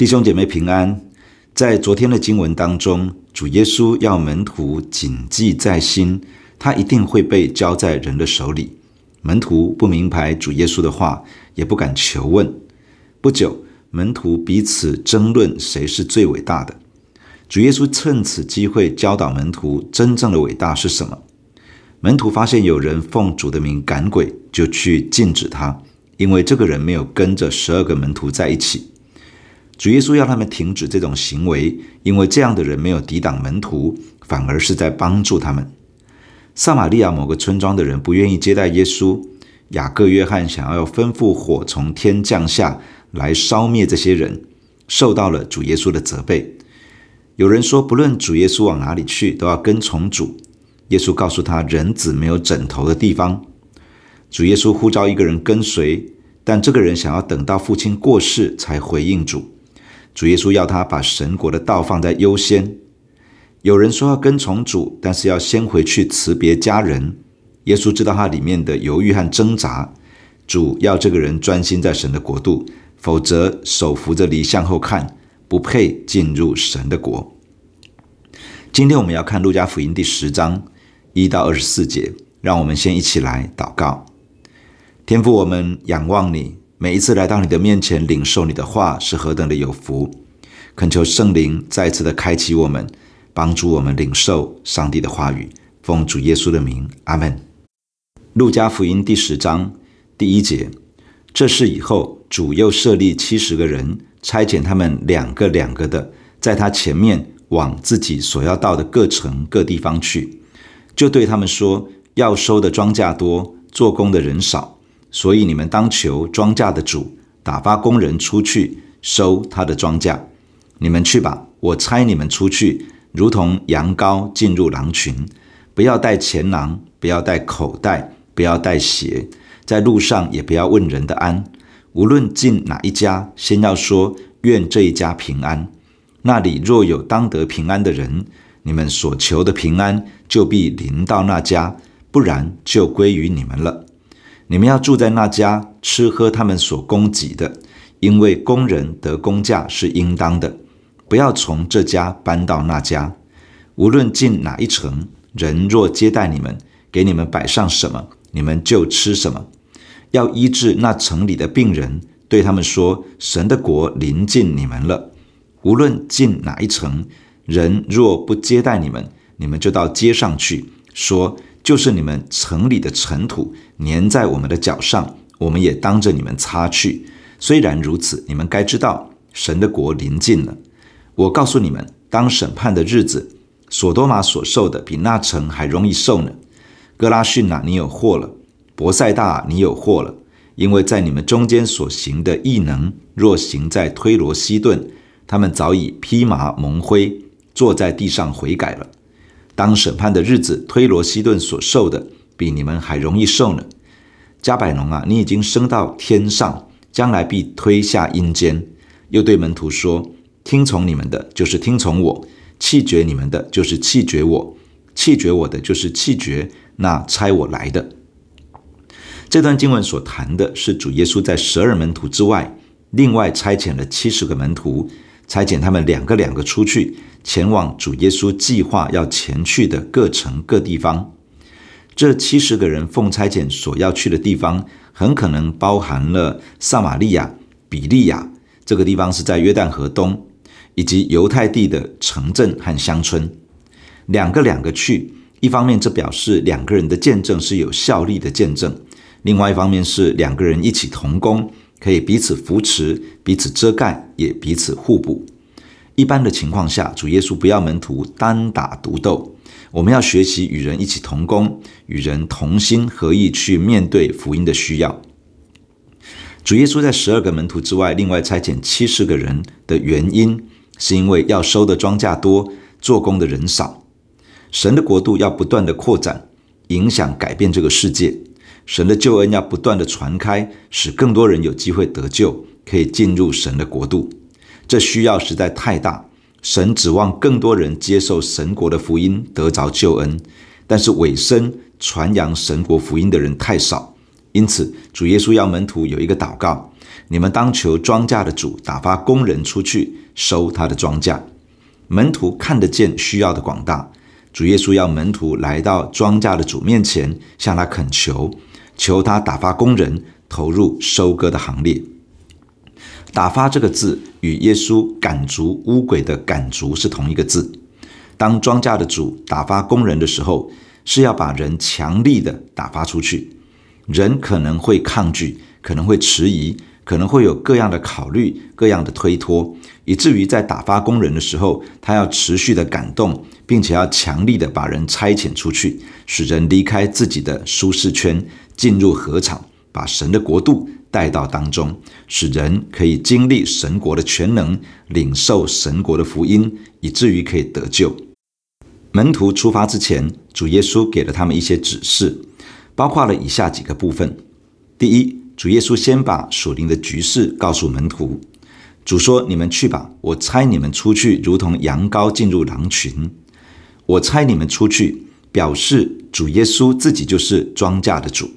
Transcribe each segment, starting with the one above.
弟兄姐妹平安。在昨天的经文当中，主耶稣要门徒谨记在心，他一定会被交在人的手里。门徒不明白主耶稣的话，也不敢求问。不久，门徒彼此争论谁是最伟大的。主耶稣趁此机会教导门徒，真正的伟大是什么。门徒发现有人奉主的名赶鬼，就去禁止他，因为这个人没有跟着十二个门徒在一起。主耶稣要他们停止这种行为，因为这样的人没有抵挡门徒，反而是在帮助他们。撒玛利亚某个村庄的人不愿意接待耶稣，雅各、约翰想要吩咐火从天降下来烧灭这些人，受到了主耶稣的责备。有人说，不论主耶稣往哪里去，都要跟从主。耶稣告诉他：“人子没有枕头的地方。”主耶稣呼召一个人跟随，但这个人想要等到父亲过世才回应主。主耶稣要他把神国的道放在优先。有人说要跟从主，但是要先回去辞别家人。耶稣知道他里面的犹豫和挣扎。主要这个人专心在神的国度，否则手扶着犁向后看，不配进入神的国。今天我们要看路加福音第十章。一到二十四节，让我们先一起来祷告。天父，我们仰望你，每一次来到你的面前领受你的话，是何等的有福！恳求圣灵再次的开启我们，帮助我们领受上帝的话语。奉主耶稣的名，阿门。路加福音第十章第一节，这事以后，主又设立七十个人，差遣他们两个两个的，在他前面往自己所要到的各城各地方去。就对他们说：“要收的庄稼多，做工的人少，所以你们当求庄稼的主打发工人出去收他的庄稼。你们去吧，我猜你们出去，如同羊羔进入狼群。不要带钱囊，不要带口袋，不要带鞋，在路上也不要问人的安。无论进哪一家，先要说愿这一家平安。那里若有当得平安的人。”你们所求的平安就必临到那家，不然就归于你们了。你们要住在那家，吃喝他们所供给的，因为工人得工价是应当的。不要从这家搬到那家。无论进哪一城，人若接待你们，给你们摆上什么，你们就吃什么。要医治那城里的病人，对他们说：神的国临近你们了。无论进哪一城。人若不接待你们，你们就到街上去说，就是你们城里的尘土粘在我们的脚上，我们也当着你们擦去。虽然如此，你们该知道神的国临近了。我告诉你们，当审判的日子，所多玛所受的比那城还容易受呢。哥拉汛哪，你有祸了；伯赛大，你有祸了。因为在你们中间所行的异能，若行在推罗西顿，他们早已披麻蒙灰。坐在地上悔改了。当审判的日子，推罗西顿所受的比你们还容易受呢。迦百农啊，你已经升到天上，将来必推下阴间。又对门徒说：听从你们的，就是听从我；弃绝你们的，就是弃绝我；弃绝我的，就是弃绝那差我来的。这段经文所谈的是主耶稣在十二门徒之外，另外差遣了七十个门徒。差遣他们两个两个出去，前往主耶稣计划要前去的各城各地方。这七十个人奉差遣所要去的地方，很可能包含了撒玛利亚、比利亚这个地方是在约旦河东，以及犹太地的城镇和乡村。两个两个去，一方面这表示两个人的见证是有效力的见证；另外一方面是两个人一起同工。可以彼此扶持，彼此遮盖，也彼此互补。一般的情况下，主耶稣不要门徒单打独斗。我们要学习与人一起同工，与人同心合意去面对福音的需要。主耶稣在十二个门徒之外，另外差遣七十个人的原因，是因为要收的庄稼多，做工的人少。神的国度要不断的扩展，影响改变这个世界。神的救恩要不断的传开，使更多人有机会得救，可以进入神的国度。这需要实在太大，神指望更多人接受神国的福音，得着救恩。但是尾声传扬神国福音的人太少，因此主耶稣要门徒有一个祷告：你们当求庄稼的主打发工人出去收他的庄稼。门徒看得见需要的广大，主耶稣要门徒来到庄稼的主面前，向他恳求，求他打发工人投入收割的行列。打发这个字与耶稣赶逐污鬼的赶逐是同一个字。当庄稼的主打发工人的时候，是要把人强力的打发出去。人可能会抗拒，可能会迟疑，可能会有各样的考虑、各样的推脱，以至于在打发工人的时候，他要持续的感动，并且要强力的把人差遣出去，使人离开自己的舒适圈，进入禾场，把神的国度带到当中，使人可以经历神国的全能，领受神国的福音，以至于可以得救。门徒出发之前，主耶稣给了他们一些指示。包括了以下几个部分：第一，主耶稣先把属灵的局势告诉门徒。主说：“你们去吧，我猜你们出去，如同羊羔进入狼群。我猜你们出去，表示主耶稣自己就是庄稼的主，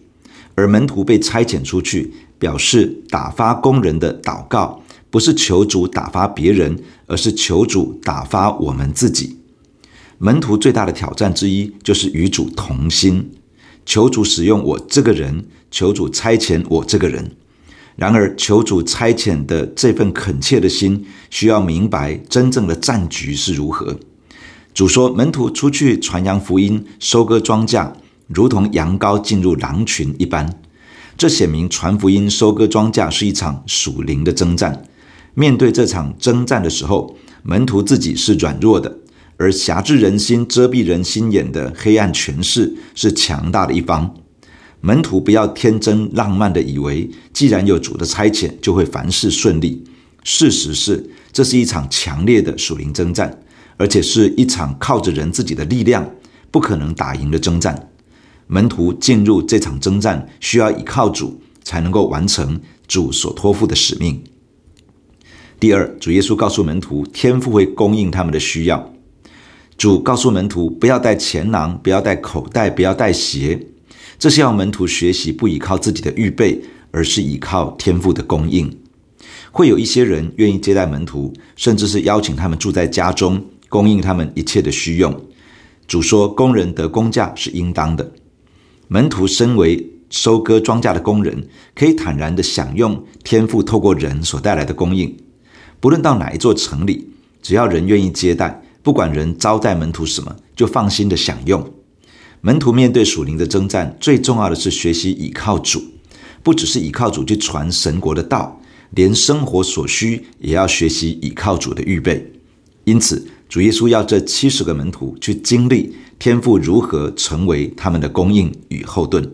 而门徒被差遣出去，表示打发工人的祷告不是求主打发别人，而是求主打发我们自己。门徒最大的挑战之一，就是与主同心。”求主使用我这个人，求主差遣我这个人。然而，求主差遣的这份恳切的心，需要明白真正的战局是如何。主说，门徒出去传扬福音、收割庄稼，如同羊羔进入狼群一般。这显明传福音、收割庄稼是一场属灵的征战。面对这场征战的时候，门徒自己是软弱的。而辖制人心、遮蔽人心眼的黑暗权势是强大的一方。门徒不要天真浪漫的以为，既然有主的差遣，就会凡事顺利。事实是，这是一场强烈的属灵征战，而且是一场靠着人自己的力量不可能打赢的征战。门徒进入这场征战，需要依靠主，才能够完成主所托付的使命。第二，主耶稣告诉门徒，天父会供应他们的需要。主告诉门徒，不要带钱囊，不要带口袋，不要带鞋。这是要门徒学习不依靠自己的预备，而是依靠天父的供应。会有一些人愿意接待门徒，甚至是邀请他们住在家中，供应他们一切的需用。主说，工人得工价是应当的。门徒身为收割庄稼的工人，可以坦然地享用天父透过人所带来的供应。不论到哪一座城里，只要人愿意接待。不管人招待门徒什么，就放心的享用。门徒面对属灵的征战，最重要的是学习倚靠主，不只是倚靠主去传神国的道，连生活所需也要学习倚靠主的预备。因此，主耶稣要这七十个门徒去经历天父如何成为他们的供应与后盾。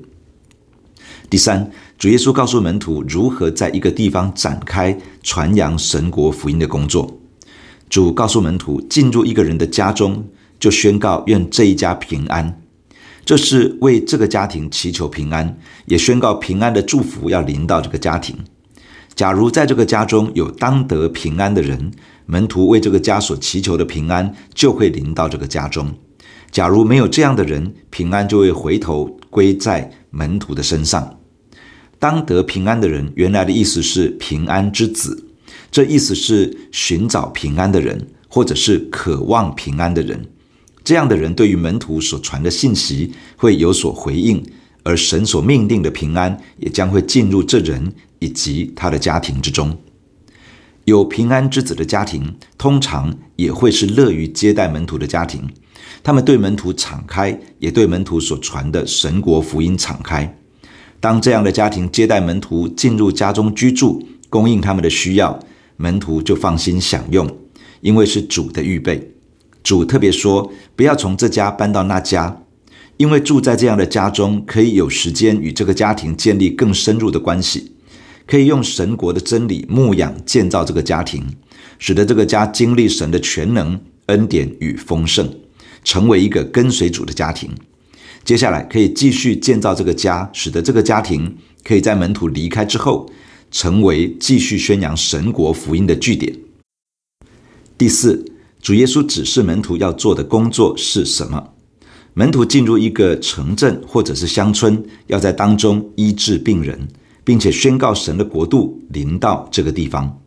第三，主耶稣告诉门徒如何在一个地方展开传扬神国福音的工作。主告诉门徒，进入一个人的家中，就宣告愿这一家平安。这是为这个家庭祈求平安，也宣告平安的祝福要临到这个家庭。假如在这个家中有当得平安的人，门徒为这个家所祈求的平安就会临到这个家中。假如没有这样的人，平安就会回头归在门徒的身上。当得平安的人，原来的意思是平安之子。这意思是寻找平安的人，或者是渴望平安的人。这样的人对于门徒所传的信息会有所回应，而神所命定的平安也将会进入这人以及他的家庭之中。有平安之子的家庭，通常也会是乐于接待门徒的家庭。他们对门徒敞开，也对门徒所传的神国福音敞开。当这样的家庭接待门徒进入家中居住，供应他们的需要。门徒就放心享用，因为是主的预备。主特别说，不要从这家搬到那家，因为住在这样的家中，可以有时间与这个家庭建立更深入的关系，可以用神国的真理牧养建造这个家庭，使得这个家经历神的全能、恩典与丰盛，成为一个跟随主的家庭。接下来可以继续建造这个家，使得这个家庭可以在门徒离开之后，成为继续宣扬神国福音的据点。第四，主耶稣指示门徒要做的工作是什么？门徒进入一个城镇或者是乡村，要在当中医治病人，并且宣告神的国度临到这个地方。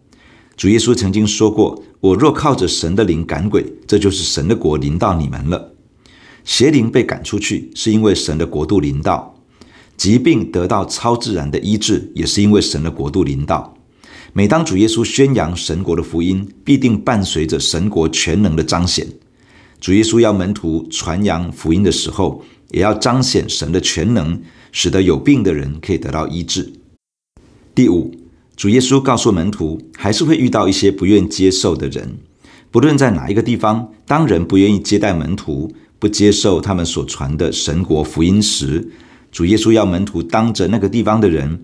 主耶稣曾经说过：“我若靠着神的灵赶鬼，这就是神的国临到你们了。”邪灵被赶出去，是因为神的国度临到；疾病得到超自然的医治，也是因为神的国度临到。每当主耶稣宣扬神国的福音，必定伴随着神国全能的彰显。主耶稣要门徒传扬福音的时候，也要彰显神的全能，使得有病的人可以得到医治。第五，主耶稣告诉门徒，还是会遇到一些不愿接受的人，不论在哪一个地方，当人不愿意接待门徒，不接受他们所传的神国福音时，主耶稣要门徒当着那个地方的人，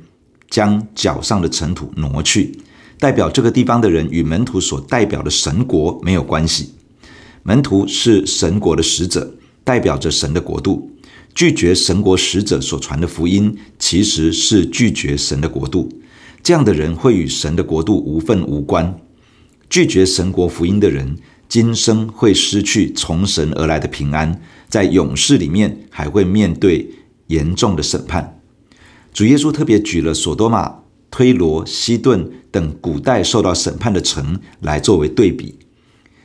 将脚上的尘土挪去，代表这个地方的人与门徒所代表的神国没有关系。门徒是神国的使者，代表着神的国度。拒绝神国使者所传的福音，其实是拒绝神的国度。这样的人会与神的国度无分无关。拒绝神国福音的人，今生会失去从神而来的平安，在永世里面还会面对严重的审判。主耶稣特别举了所多玛、推罗、西顿等古代受到审判的城来作为对比。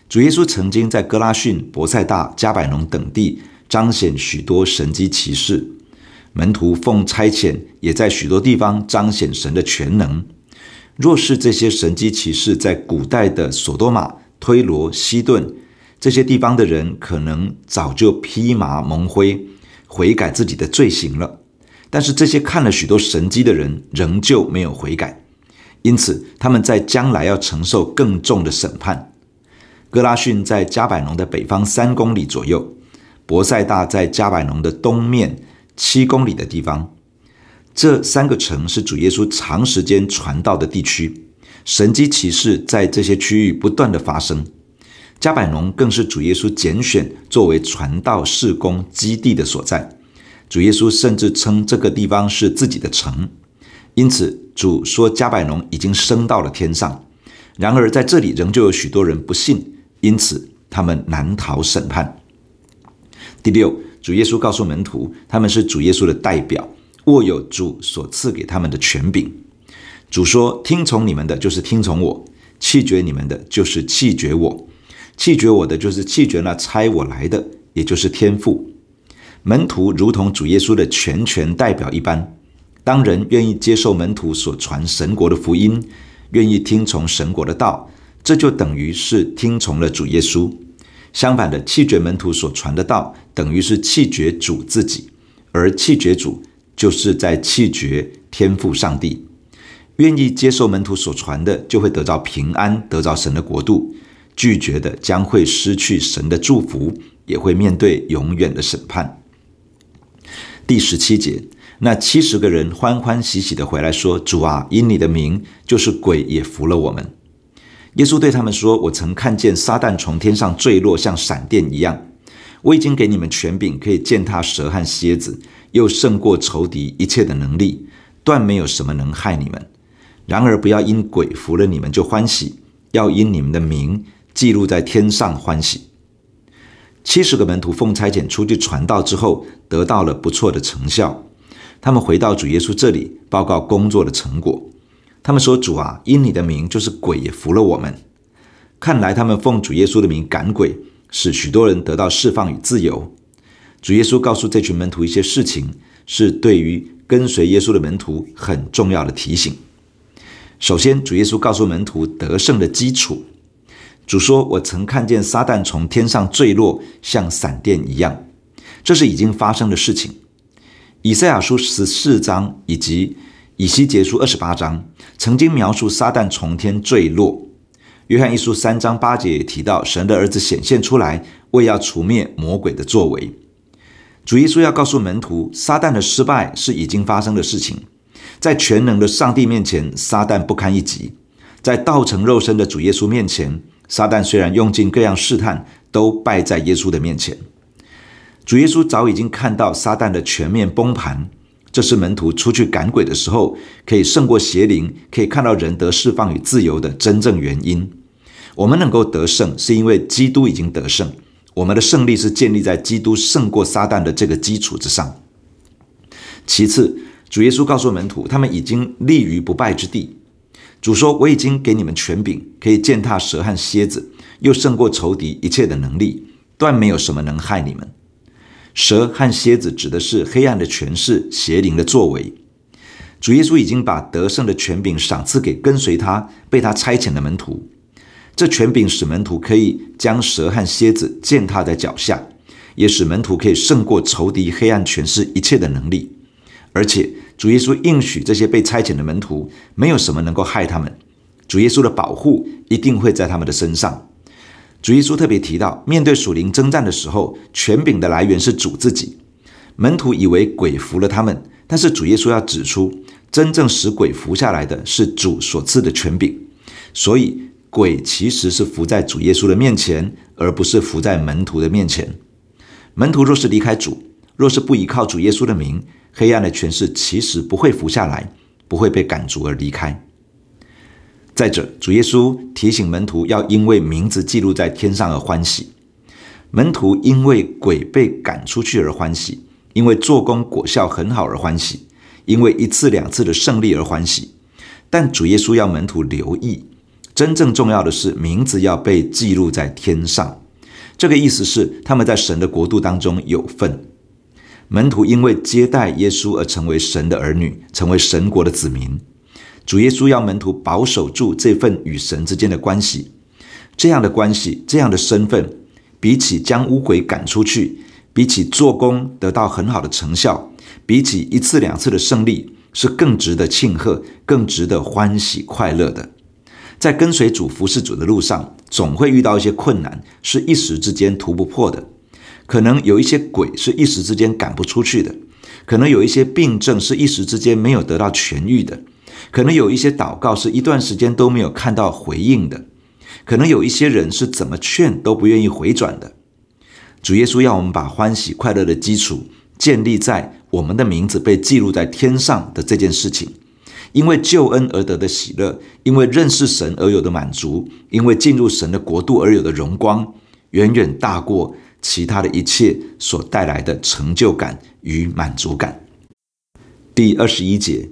主耶稣曾经在哥拉逊、伯赛大、加百农等地彰显许多神迹奇事，门徒奉差遣也在许多地方彰显神的全能。若是这些神迹奇事在古代的所多玛、推罗、西顿这些地方的人，可能早就披麻蒙灰，悔改自己的罪行了。但是这些看了许多神迹的人仍旧没有悔改，因此他们在将来要承受更重的审判。哥拉逊在加百农的北方三公里左右，伯赛大在加百农的东面七公里的地方。这三个城是主耶稣长时间传道的地区，神迹奇事在这些区域不断的发生。迦百农更是主耶稣拣选作为传道事工基地的所在。主耶稣甚至称这个地方是自己的城，因此主说迦百农已经升到了天上。然而在这里仍旧有许多人不信，因此他们难逃审判。第六，主耶稣告诉门徒，他们是主耶稣的代表，握有主所赐给他们的权柄。主说：“听从你们的，就是听从我；弃绝你们的，就是弃绝我；弃绝我的，就是弃绝那差我来的，也就是天父。”门徒如同主耶稣的全权代表一般，当人愿意接受门徒所传神国的福音，愿意听从神国的道，这就等于是听从了主耶稣。相反的，弃绝门徒所传的道，等于是弃绝主自己，而弃绝主就是在弃绝天父上帝。愿意接受门徒所传的，就会得到平安，得到神的国度；拒绝的将会失去神的祝福，也会面对永远的审判。第十七节，那七十个人欢欢喜喜的回来说：“主啊，因你的名，就是鬼也服了我们。”耶稣对他们说：“我曾看见撒旦从天上坠落，像闪电一样。我已经给你们权柄，可以践踏蛇和蝎子，又胜过仇敌一切的能力，断没有什么能害你们。然而不要因鬼服了你们就欢喜，要因你们的名记录在天上欢喜。”七十个门徒奉差遣出去传道之后，得到了不错的成效。他们回到主耶稣这里报告工作的成果。他们说：“主啊，因你的名，就是鬼也服了我们。”看来他们奉主耶稣的名赶鬼，使许多人得到释放与自由。主耶稣告诉这群门徒一些事情，是对于跟随耶稣的门徒很重要的提醒。首先，主耶稣告诉门徒得胜的基础。主说：“我曾看见撒旦从天上坠落，像闪电一样。”这是已经发生的事情。以赛亚书十四章以及以西结书二十八章曾经描述撒旦从天坠落。约翰一书三章八节也提到，神的儿子显现出来，为要除灭魔鬼的作为。主耶稣要告诉门徒，撒旦的失败是已经发生的事情。在全能的上帝面前，撒旦不堪一击；在道成肉身的主耶稣面前，撒旦虽然用尽各样试探，都败在耶稣的面前。主耶稣早已经看到撒旦的全面崩盘，这是门徒出去赶鬼的时候，可以胜过邪灵，可以看到人得释放与自由的真正原因。我们能够得胜，是因为基督已经得胜。我们的胜利是建立在基督胜过撒旦的这个基础之上。其次，主耶稣告诉门徒，他们已经立于不败之地。主说：“我已经给你们权柄，可以践踏蛇和蝎子，又胜过仇敌一切的能力，断没有什么能害你们。”蛇和蝎子指的是黑暗的权势、邪灵的作为。主耶稣已经把得胜的权柄赏赐给跟随他、被他差遣的门徒。这权柄使门徒可以将蛇和蝎子践踏在脚下，也使门徒可以胜过仇敌、黑暗权势一切的能力。而且，主耶稣应许这些被差遣的门徒，没有什么能够害他们。主耶稣的保护一定会在他们的身上。主耶稣特别提到，面对属灵征战的时候，权柄的来源是主自己。门徒以为鬼服了他们，但是主耶稣要指出，真正使鬼服下来的是主所赐的权柄，所以鬼其实是服在主耶稣的面前，而不是服在门徒的面前。门徒若是离开主，若是不依靠主耶稣的名，黑暗的权势其实不会服下来，不会被赶逐而离开。再者，主耶稣提醒门徒要因为名字记录在天上而欢喜。门徒因为鬼被赶出去而欢喜，因为做工果效很好而欢喜。因为一次两次的胜利而欢喜，但主耶稣要门徒留意，真正重要的是名字要被记录在天上。这个意思是他们在神的国度当中有份。门徒因为接待耶稣而成为神的儿女，成为神国的子民。主耶稣要门徒保守住这份与神之间的关系，这样的关系，这样的身份，比起将污鬼赶出去，比起做工得到很好的成效。比起一次两次的胜利，是更值得庆贺、更值得欢喜快乐的。在跟随主、服侍主的路上，总会遇到一些困难，是一时之间突不破的。可能有一些鬼是一时之间赶不出去的，可能有一些病症是一时之间没有得到痊愈的，可能有一些祷告是一段时间都没有看到回应的，可能有一些人是怎么劝都不愿意回转的。主耶稣要我们把欢喜快乐的基础建立在我们的名字被记录在天上的这件事情，因为救恩而得的喜乐，因为认识神而有的满足，因为进入神的国度而有的荣光，远远大过其他的一切所带来的成就感与满足感。第二十一节，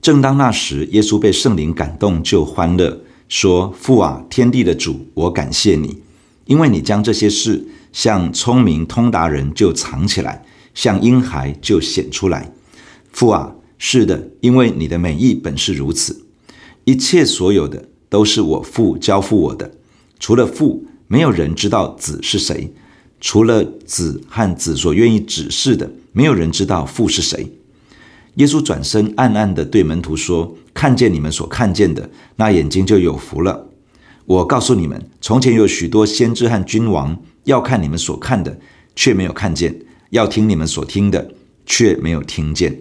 正当那时，耶稣被圣灵感动，就欢乐，说：“父啊，天地的主，我感谢你，因为你将这些事向聪明通达人就藏起来。”像婴孩就显出来，父啊，是的，因为你的美意本是如此。一切所有的都是我父交付我的，除了父，没有人知道子是谁；除了子和子所愿意指示的，没有人知道父是谁。耶稣转身暗暗地对门徒说：“看见你们所看见的，那眼睛就有福了。我告诉你们，从前有许多先知和君王要看你们所看的，却没有看见。”要听你们所听的，却没有听见。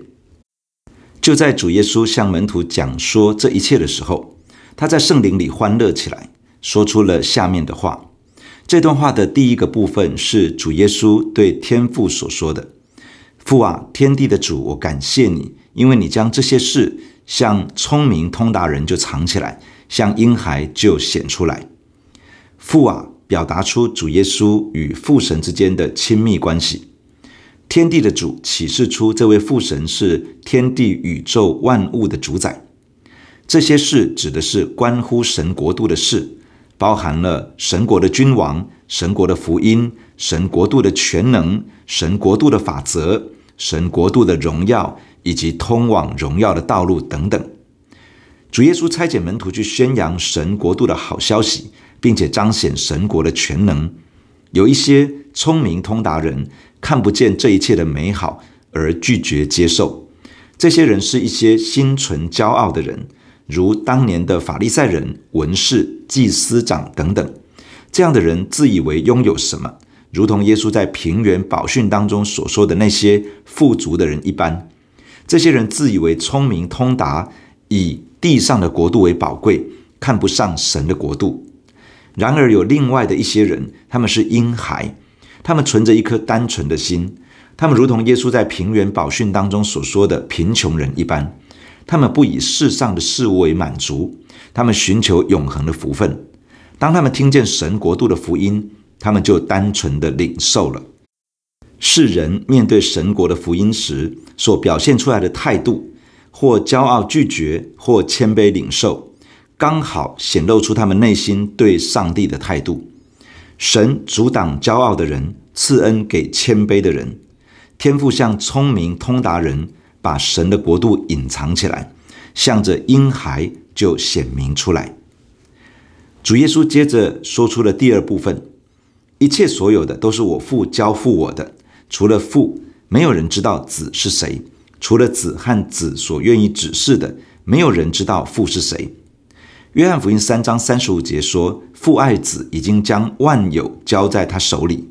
就在主耶稣向门徒讲说这一切的时候，他在圣灵里欢乐起来，说出了下面的话。这段话的第一个部分是主耶稣对天父所说的：“父啊，天地的主，我感谢你，因为你将这些事向聪明通达人就藏起来，向婴孩就显出来。”父啊，表达出主耶稣与父神之间的亲密关系。天地的主启示出这位父神是天地宇宙万物的主宰。这些事指的是关乎神国度的事，包含了神国的君王、神国的福音、神国度的全能、神国度的法则、神国度的荣耀以及通往荣耀的道路等等。主耶稣差遣门徒去宣扬神国度的好消息，并且彰显神国的全能。有一些聪明通达人。看不见这一切的美好而拒绝接受，这些人是一些心存骄傲的人，如当年的法利赛人、文士、祭司长等等。这样的人自以为拥有什么，如同耶稣在平原宝训当中所说的那些富足的人一般。这些人自以为聪明通达，以地上的国度为宝贵，看不上神的国度。然而有另外的一些人，他们是婴孩。他们存着一颗单纯的心，他们如同耶稣在平原宝训当中所说的贫穷人一般，他们不以世上的事物为满足，他们寻求永恒的福分。当他们听见神国度的福音，他们就单纯的领受了。世人面对神国的福音时所表现出来的态度，或骄傲拒绝，或谦卑领受，刚好显露出他们内心对上帝的态度。神阻挡骄傲的人，赐恩给谦卑的人。天父向聪明通达人，把神的国度隐藏起来，向着婴孩就显明出来。主耶稣接着说出了第二部分：一切所有的都是我父交付我的，除了父，没有人知道子是谁；除了子和子所愿意指示的，没有人知道父是谁。约翰福音三章三十五节说：“父爱子，已经将万有交在他手里。”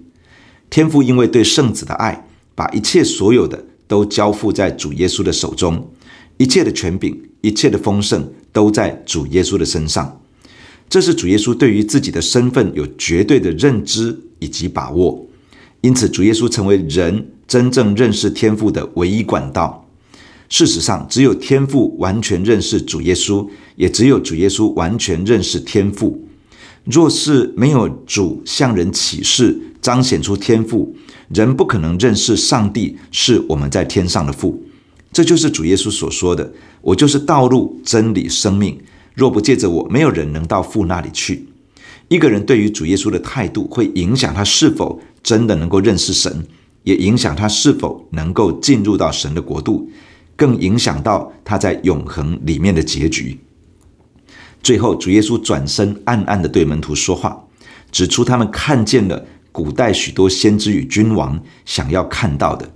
天父因为对圣子的爱，把一切所有的。都交付在主耶稣的手中，一切的权柄、一切的丰盛都在主耶稣的身上。这是主耶稣对于自己的身份有绝对的认知以及把握，因此主耶稣成为人真正认识天父的唯一管道。事实上，只有天父完全认识主耶稣，也只有主耶稣完全认识天父。若是没有主向人启示，彰显出天父，人不可能认识上帝是我们在天上的父。这就是主耶稣所说的：“我就是道路、真理、生命。若不借着我，没有人能到父那里去。”一个人对于主耶稣的态度，会影响他是否真的能够认识神，也影响他是否能够进入到神的国度，更影响到他在永恒里面的结局。最后，主耶稣转身，暗暗的对门徒说话，指出他们看见了。古代许多先知与君王想要看到的，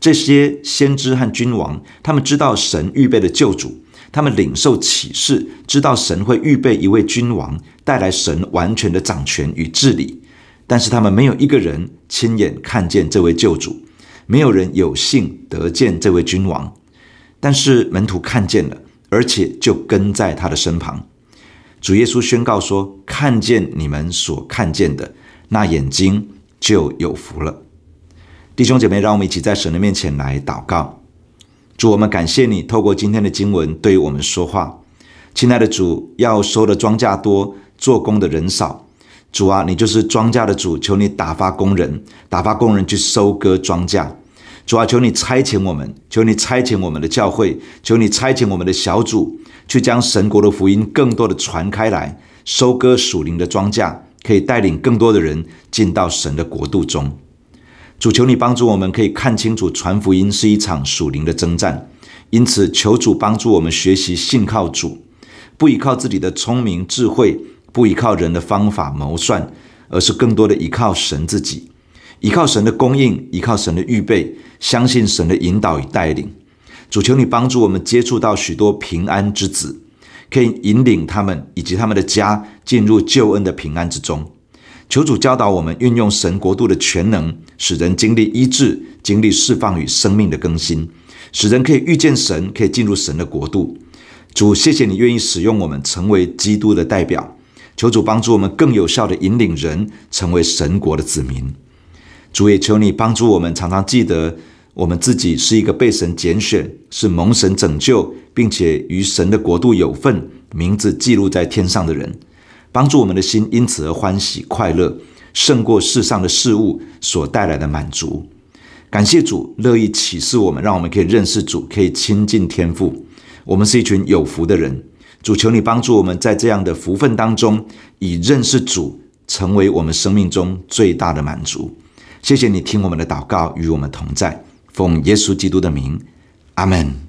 这些先知和君王，他们知道神预备的救主，他们领受启示，知道神会预备一位君王，带来神完全的掌权与治理。但是他们没有一个人亲眼看见这位救主，没有人有幸得见这位君王。但是门徒看见了，而且就跟在他的身旁。主耶稣宣告说：“看见你们所看见的。”那眼睛就有福了，弟兄姐妹，让我们一起在神的面前来祷告。主，我们感谢你透过今天的经文对于我们说话。亲爱的主，要收的庄稼多，做工的人少。主啊，你就是庄稼的主，求你打发工人，打发工人去收割庄稼。主啊，求你差遣我们，求你差遣我们的教会，求你差遣我们的小组，去将神国的福音更多的传开来，收割属灵的庄稼。可以带领更多的人进到神的国度中。主，求你帮助我们，可以看清楚传福音是一场属灵的征战。因此，求主帮助我们学习信靠主，不依靠自己的聪明智慧，不依靠人的方法谋算，而是更多的依靠神自己，依靠神的供应，依靠神的预备，相信神的引导与带领。主，求你帮助我们接触到许多平安之子。可以引领他们以及他们的家进入救恩的平安之中。求主教导我们运用神国度的全能，使人经历医治、经历释放与生命的更新，使人可以遇见神，可以进入神的国度。主，谢谢你愿意使用我们成为基督的代表。求主帮助我们更有效地引领人成为神国的子民。主也求你帮助我们常常记得。我们自己是一个被神拣选，是蒙神拯救，并且与神的国度有份，名字记录在天上的人，帮助我们的心因此而欢喜快乐，胜过世上的事物所带来的满足。感谢主乐意启示我们，让我们可以认识主，可以亲近天父。我们是一群有福的人。主，求你帮助我们在这样的福分当中，以认识主成为我们生命中最大的满足。谢谢你听我们的祷告，与我们同在。奉耶稣基督的名，阿门。